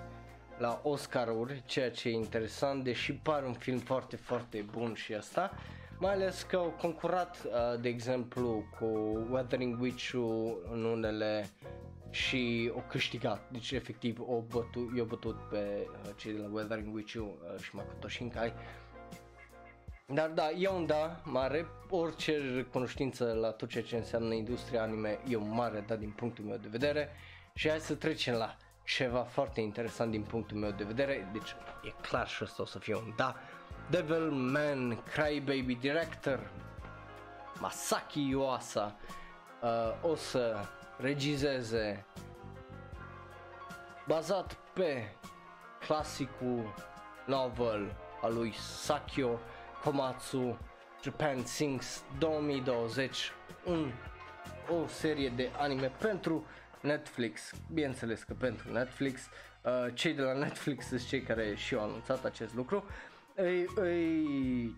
la Oscaruri, ceea ce e interesant, deși pare un film foarte, foarte bun și asta, mai ales că au concurat, uh, de exemplu, cu Weathering Witch-ul în unele și o câștigat, deci efectiv o bătut, i-a bătut pe uh, cei de la Weathering Witch-ul uh, și Makoto Shinkai. Dar da, e un da mare, orice cunoștință la tot ceea ce înseamnă industria anime e un mare da din punctul meu de vedere. Și hai să trecem la ceva foarte interesant din punctul meu de vedere, deci e clar și ăsta o să fie un da. Devilman Crybaby Director Masaki Yuasa uh, o să regizeze bazat pe clasicul novel al lui Sakyo Komatsu Japan Sings 2020 un, o serie de anime pentru Netflix, bineînțeles că pentru Netflix, uh, cei de la Netflix sunt cei care și au anunțat acest lucru. E, e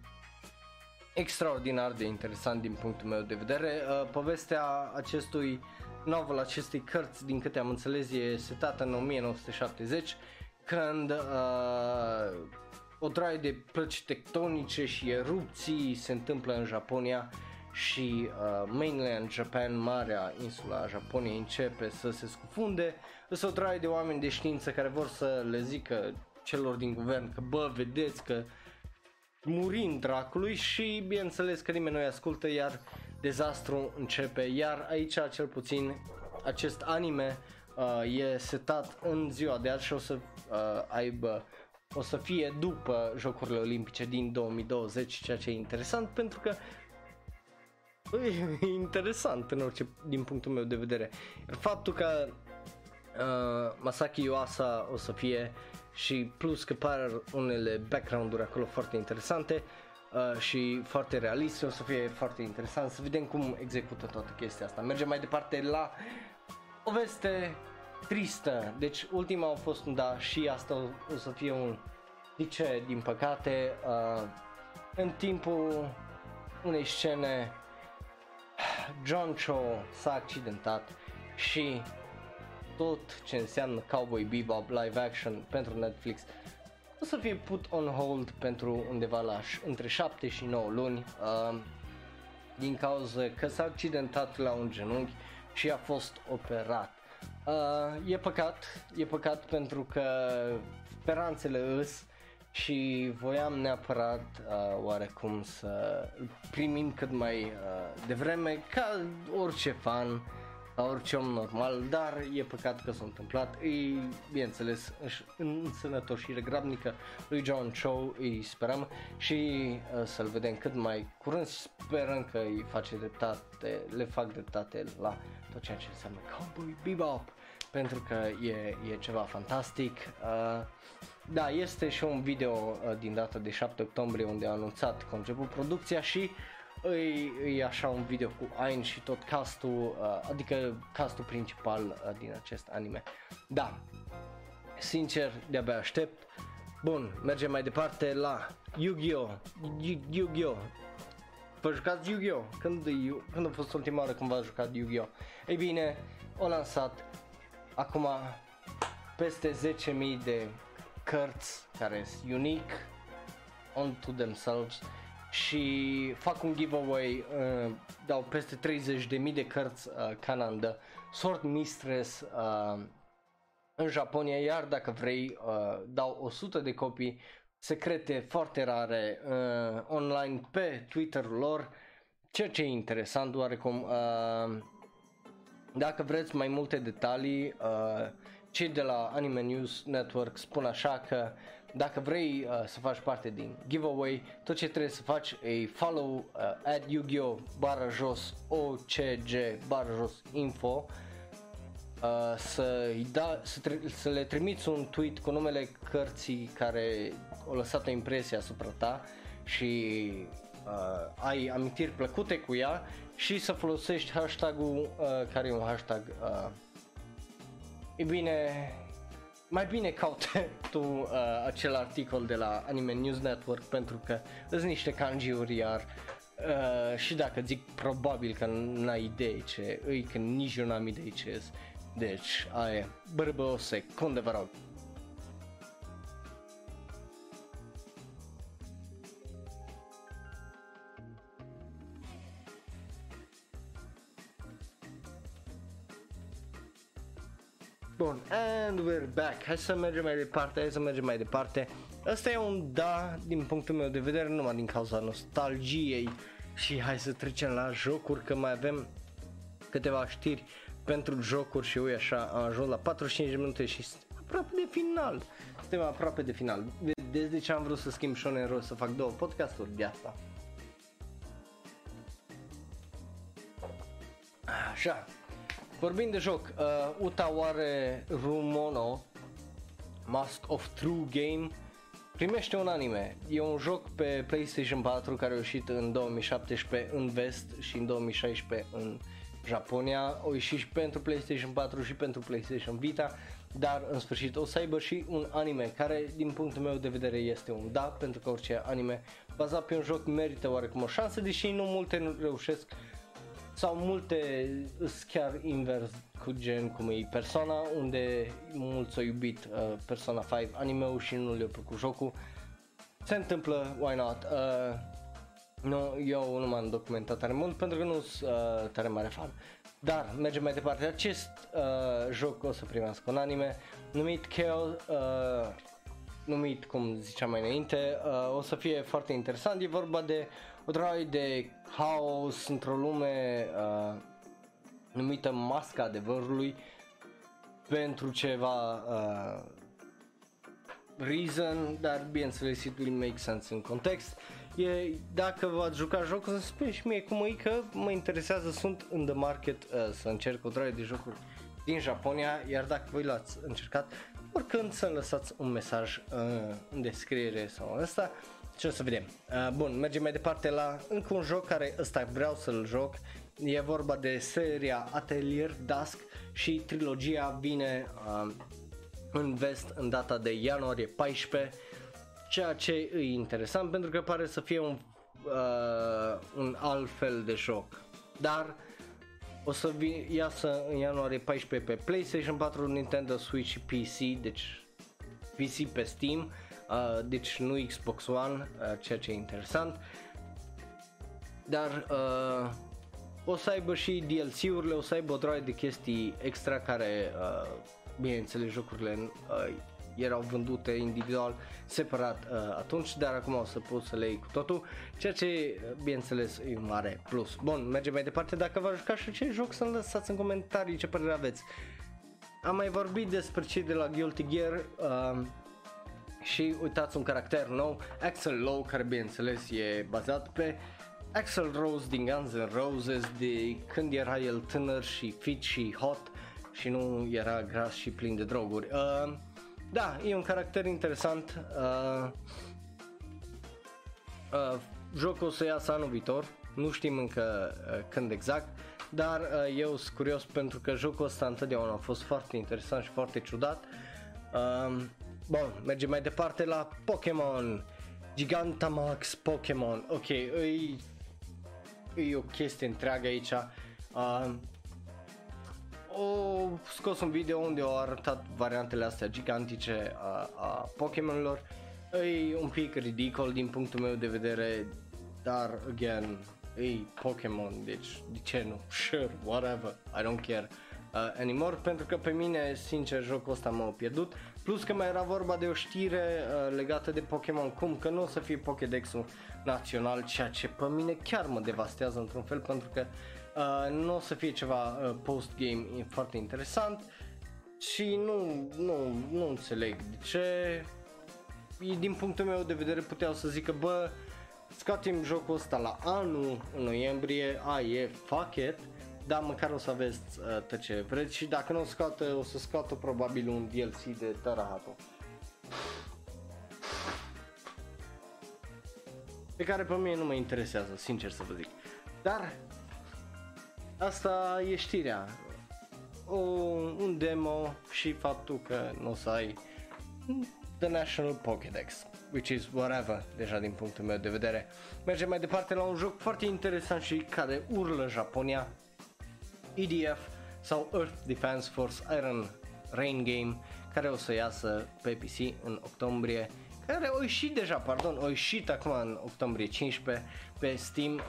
extraordinar de interesant din punctul meu de vedere. Uh, povestea acestui novel, acestei cărți, din câte am înțeles, e setată în 1970, când uh, o draie de plăci tectonice și erupții se întâmplă în Japonia și uh, mainland Japan, marea insula Japoniei începe să se scufunde, însă o draie de oameni de știință care vor să le zică celor din guvern că bă, vedeți că murim dracului și bineînțeles că nimeni nu-i ascultă iar dezastru începe, iar aici cel puțin acest anime uh, e setat în ziua de azi și o să uh, aibă o să fie după Jocurile Olimpice din 2020, ceea ce e interesant pentru că e interesant în orice, din punctul meu de vedere. Faptul că uh, Masaki Yuasa o să fie și plus că par unele background-uri acolo foarte interesante uh, și foarte realiste, o să fie foarte interesant să vedem cum execută toată chestia asta. Mergem mai departe la o veste tristă, deci ultima a fost un da și asta o, o să fie un de ce, din păcate, uh, în timpul unei scene John Cho s-a accidentat și tot ce înseamnă Cowboy Bebop live action pentru Netflix o să fie put on hold pentru undeva la între 7 și 9 luni uh, din cauza că s-a accidentat la un genunchi și a fost operat. Uh, e păcat, e păcat pentru că speranțele îs și voiam neapărat uh, oarecum să primim cât mai uh, devreme ca orice fan ca orice om normal, dar e păcat că s-a întâmplat. E, bineînțeles, în sănătoșire grabnică lui John Cho îi sperăm și uh, să-l vedem cât mai curând. Sperăm că îi face dreptate, le fac dreptate la tot ceea ce înseamnă Cowboy Bebop pentru că e, e ceva fantastic. Uh, da, este și un video uh, din data de 7 octombrie unde a anunțat conceptul producția și îi, îi așa un video cu Ain și tot castul, uh, adică castul principal uh, din acest anime. Da, sincer, de-abia aștept. Bun, mergem mai departe la Yu-Gi-Oh! Yu-Gi-Oh! Vă jucați Yu-Gi-Oh! Când, când a fost ultima oară când v-ați jucat Yu-Gi-Oh! Ei bine, o lansat acum peste 10.000 de cărți care sunt unique onto themselves și fac un giveaway, uh, dau peste 30.000 de cărți uh, Canada, Sword Mistress uh, în Japonia, iar dacă vrei uh, dau 100 de copii secrete foarte rare uh, online pe Twitter-ul lor, ceea ce e interesant oarecum. Uh, dacă vreți mai multe detalii, uh, cei de la Anime News Network spun așa că dacă vrei uh, să faci parte din giveaway, tot ce trebuie să faci e follow uh, at Yu-Gi-Oh! barra jos OCG barra jos info uh, să, da, să, tre- să le trimiți un tweet cu numele cărții care o lăsat o impresie asupra ta și uh, ai amintiri plăcute cu ea și să folosești hashtagul uh, care e un hashtag uh, e bine mai bine caute tu uh, acel articol de la Anime News Network pentru că sunt niște kanjiuri iar uh, și dacă zic probabil că n-ai idee ce îi, că nici eu n-am idee ce Deci, aia, bărbă o secundă vă rog. Bun, and we're back. Hai să mergem mai departe, hai să mergem mai departe. Asta e un da din punctul meu de vedere, numai din cauza nostalgiei și hai să trecem la jocuri, că mai avem câteva știri pentru jocuri și ui așa, am ajuns la 45 de minute și aproape de final. Suntem aproape de final. Vedeți de ce am vrut să schimb Shonen Roll, să fac două podcasturi de asta. Așa, vorbind de joc, uh, Utaware Rumono Mask of True Game primește un anime. E un joc pe PlayStation 4 care a ieșit în 2017 în vest și în 2016 în Japonia. A ieșit și pentru PlayStation 4 și pentru PlayStation Vita, dar în sfârșit o să aibă și un anime care din punctul meu de vedere este un da, pentru că orice anime bazat pe un joc merită oarecum o șansă, deși nu multe nu reușesc sau multe chiar invers cu gen cum e Persona unde mulți au iubit uh, Persona 5 anime-ul și nu le-a plăcut jocul. Se întâmplă, why not? Uh, nu, eu nu m-am documentat tare mult pentru că nu sunt uh, tare mare fan. Dar mergem mai departe. Acest uh, joc o să primească un anime numit Chaos uh, numit cum ziceam mai înainte uh, o să fie foarte interesant. E vorba de o draie de haos într-o lume uh, numită Masca Adevărului pentru ceva uh, reason, dar bineînțeles it will make sense în context. E, dacă v-ați jucat jocul, să spune și mie cum e că mă interesează, sunt în the market uh, să încerc o draie de jocuri din Japonia, iar dacă voi l-ați încercat, oricând să lăsați un mesaj uh, în descriere sau ăsta, ce o să vedem. Uh, bun, mergem mai departe la încă un joc care ăsta vreau să-l joc. E vorba de seria Atelier Dusk și trilogia vine uh, în vest în data de ianuarie 14 ceea ce e interesant pentru că pare să fie un, uh, un alt fel de joc dar o să vi- iasă în ianuarie 14 pe PlayStation 4, Nintendo Switch și PC deci PC pe Steam uh, deci nu Xbox One, uh, ceea ce e interesant. Dar uh, o să aibă și DLC-urile, o să aibă o droaie de chestii extra care, uh, bineînțeles, jocurile uh, erau vândute individual, separat uh, atunci, dar acum o să poți să le iei cu totul, ceea ce, bineînțeles, e un mare plus. Bun, mergem mai departe, dacă v-ați jucat și ce joc să-mi lăsați în comentarii ce părere aveți. Am mai vorbit despre cei de la Guilty Gear, uh, și uitați un caracter nou, Axel Low, care bineînțeles e bazat pe Axel Rose din Guns N' Roses de când era el tânăr și fit și hot și nu era gras și plin de droguri. Uh, da, e un caracter interesant. Uh, uh, jocul o să iasă anul viitor, nu știm încă uh, când exact, dar uh, eu sunt curios pentru că jocul ăsta întotdeauna a fost foarte interesant și foarte ciudat. Uh, Bun, mergem mai departe la Pokémon. Gigantamax Pokémon. Ok, e, e o chestie întreagă aici. Uh, o scos un video unde au arătat variantele astea gigantice a, a Pokémonilor. E un pic ridicol din punctul meu de vedere, dar again, e Pokémon, deci de ce nu? Sure, whatever, I don't care uh, anymore pentru că pe mine, sincer, jocul ăsta m-a pierdut. Plus că mai era vorba de o știre uh, legată de Pokémon, cum că nu o să fie Pokédex-ul național, ceea ce pe mine chiar mă devastează într-un fel pentru că uh, nu o să fie ceva uh, post-game foarte interesant și nu, nu, nu înțeleg de ce. Din punctul meu de vedere puteau să zică bă scoatem jocul ăsta la anul în noiembrie, a e fuck it dar măcar o să aveți uh, tot ce vreți și dacă nu o scoată, o să scoată probabil un DLC de Tarahato. Pe care pe mine nu mă interesează, sincer să vă zic. Dar asta e știrea. O, un demo și faptul că nu o să ai The National Pokédex, which is whatever, deja din punctul meu de vedere. Mergem mai departe la un joc foarte interesant și care urlă Japonia, EDF sau Earth Defense Force Iron Rain Game care o să iasă pe PC în octombrie care au ieșit deja, pardon, au ieșit acum în octombrie 15 pe Steam. Uh,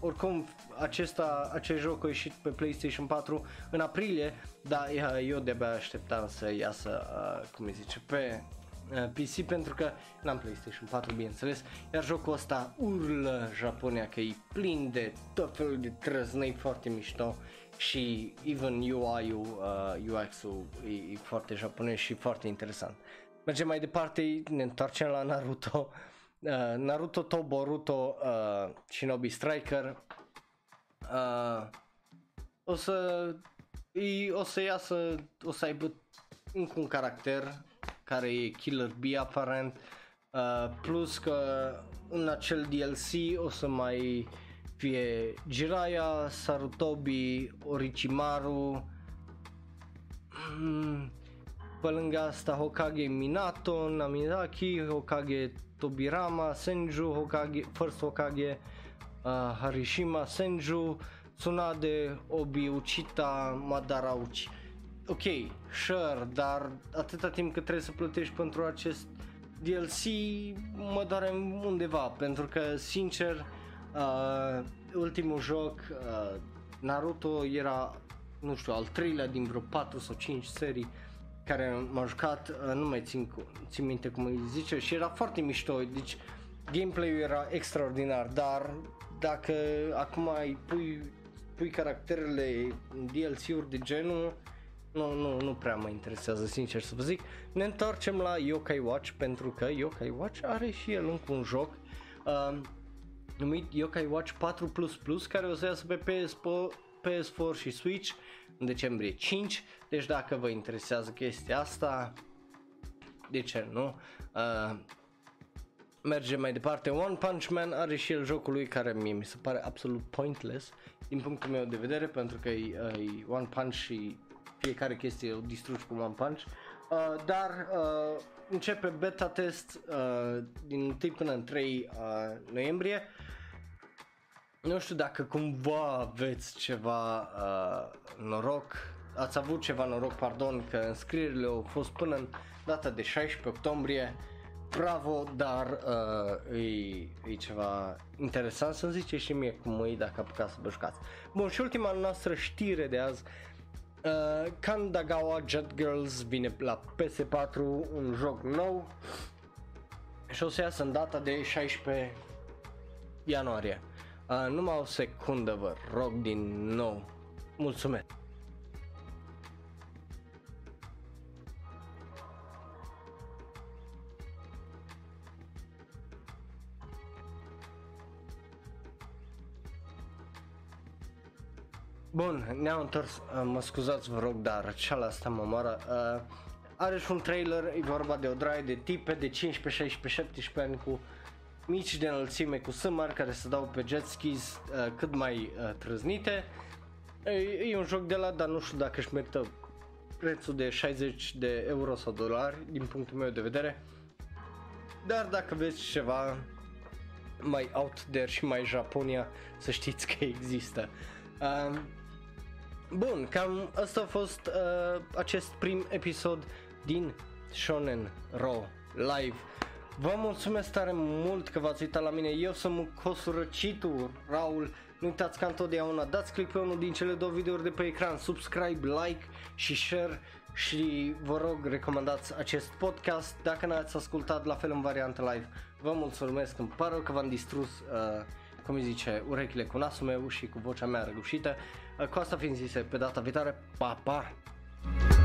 oricum, acesta, acest joc a ieșit pe PlayStation 4 în aprilie, dar eu de-abia așteptam să iasă, uh, cum îi zice, pe uh, PC pentru că n-am PlayStation 4 bineînțeles, iar jocul ăsta urlă Japonia că e plin de tot felul de trăznăi foarte mișto și even UI-ul, uh, UX-ul e, e foarte japonez și foarte interesant. Mergem mai departe, ne întoarcem la Naruto. Uh, Naruto to Boruto uh, Shinobi Striker uh, o să e, o să iasă, o să aibă încă un caracter care e Killer B aparent uh, plus că în acel DLC o să mai fie Jiraiya, Sarutobi, Orochimaru mm, pe lângă asta Hokage Minato, Namizaki, Hokage Tobirama, Senju, Hokage, First Hokage, uh, Harishima, Senju, Tsunade, Obi, Uchita, Madara Uchi. Ok, sure, dar atâta timp cât trebuie să plătești pentru acest DLC mă doare undeva, pentru că sincer uh, ultimul joc uh, Naruto era nu știu, al treilea din vreo 4 sau 5 serii care m-a jucat, uh, nu mai țin, țin minte cum îi zice și era foarte mișto, deci gameplay-ul era extraordinar, dar dacă acum ai pui, pui caracterele în DLC-uri de genul, nu, nu, nu prea mă interesează, sincer să vă zic. Ne întoarcem la Yokai Watch pentru că Yokai Watch are și el încă un joc uh, numit Yokai Watch 4++, care o să iasă pe PS, PS4 și Switch în decembrie 5, deci dacă vă interesează chestia asta, de ce nu? Uh, mergem mai departe, One Punch Man are și el jocul lui care mie mi se pare absolut pointless din punctul meu de vedere pentru că e, uh, e One Punch și fiecare chestie o distrugi cu One Punch uh, dar uh, începe beta test uh, din 1 până în 3 uh, noiembrie nu știu dacă cumva aveți ceva uh, noroc, ați avut ceva noroc, pardon, că înscrierile au fost până în data de 16 octombrie. Bravo, dar uh, e, e ceva interesant să-mi zice și mie cum e dacă apucați să vă jucați. Bun, și ultima noastră știre de azi, uh, Kandagawa Jet Girls vine la PS4, un joc nou și o să iasă în data de 16 ianuarie. Uh, numai o secundă vă rog din nou. Mulțumesc. Bun, ne-am întors, uh, mă scuzați vă rog, dar cealaltă mă moară. Uh, are și un trailer, e vorba de o draie de tipe de 15, 16, 17 ani cu mici de înălțime cu sâmari care se dau pe jet skis uh, cât mai uh, trăznite. E, e un joc de la, dar nu știu dacă își merită prețul de 60 de euro sau dolari din punctul meu de vedere. Dar dacă vezi ceva mai out there și mai Japonia, să știți că există. Uh, bun, cam asta a fost uh, acest prim episod din Shonen Ro Live. Vă mulțumesc tare mult că v-ați uitat la mine, eu sunt Mucosurăcitul, Raul, nu uitați ca întotdeauna, dați click pe unul din cele două videouri de pe ecran, subscribe, like și share și vă rog recomandați acest podcast dacă n-ați ascultat la fel în variantă live. Vă mulțumesc, îmi pare că v-am distrus, uh, cum îi zice, urechile cu nasul meu și cu vocea mea răgușită. Al Costa finisce sempre dato a vietare papà.